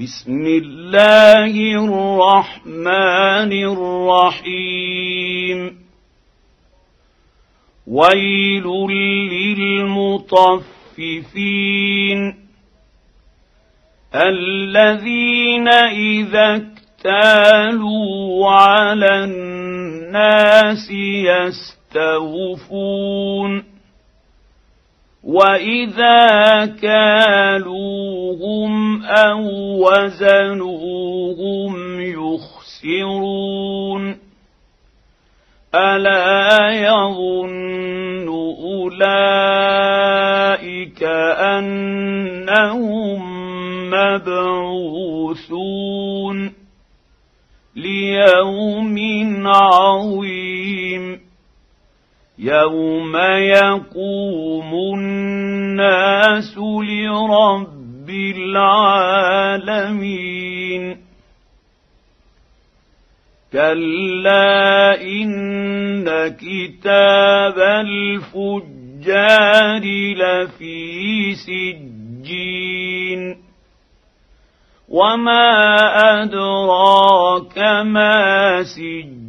بسم الله الرحمن الرحيم. ويل للمطففين الذين إذا اكتالوا على الناس يستوفون. واذا كالوهم أو وزنوهم يخسرون الا يظن اولئك انهم مبعوثون ليوم عظيم يوم يقوم الناس لرب العالمين كلا ان كتاب الفجار لفي سجين وما ادراك ما سجين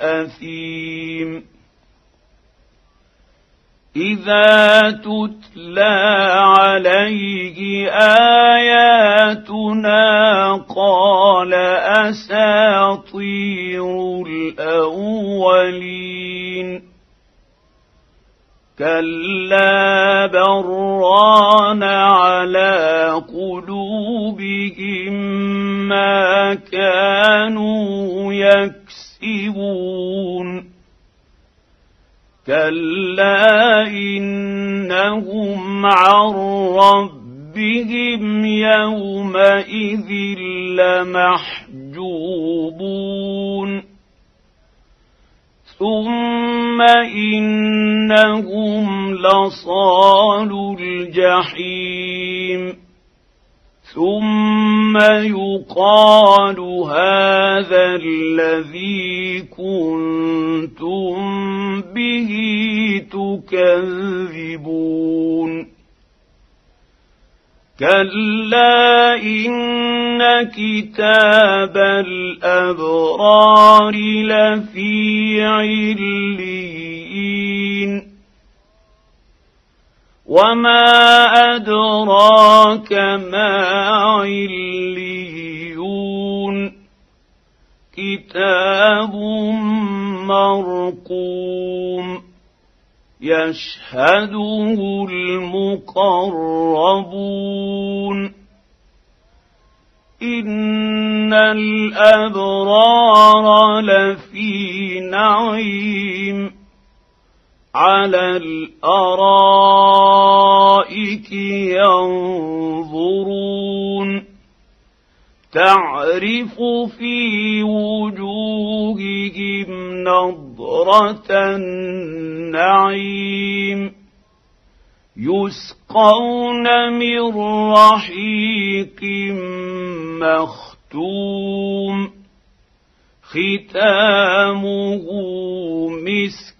اثيم اذا تتلى عليه اياتنا قال اساطير الاولين كلا بران على قلوبهم ما كانوا يكسبون كلا إنهم عن ربهم يومئذ لمحجوبون. ثم إنهم لصال الجحيم. ثم يقال هذا الذي كنتم تكذبون كلا ان كتاب الابرار لفي عليين وما ادراك ما عليون كتاب مرقوم يشهده المقربون. إن الأبرار لفي نعيم على الأرائك ينظرون. تعرف في وجوههم نضره النعيم يسقون من رحيق مختوم ختامه مسك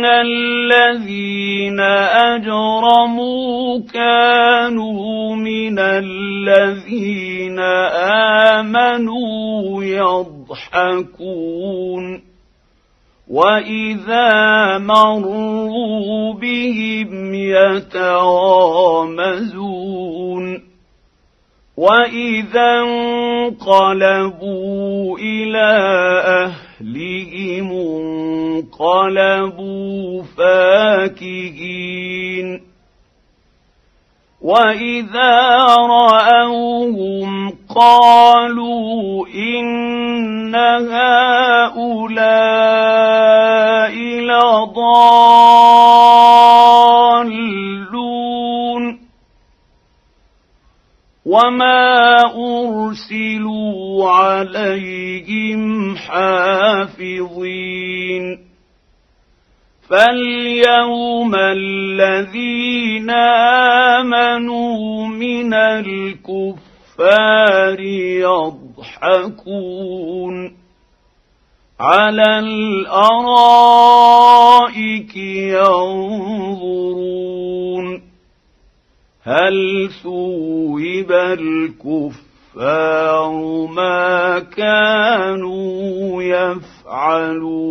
ان الذين اجرموا كانوا من الذين امنوا يضحكون واذا مروا بهم يتغامزون واذا انقلبوا إلى اهلهم انقلبوا فاكهين واذا راوهم قالوا ان هؤلاء لضالون وما ارسلوا عليهم حافظين. فاليوم الذين آمنوا من الكفار يضحكون على الأرائك ينظرون. هل ثوب الكفار ما كانوا يفعلون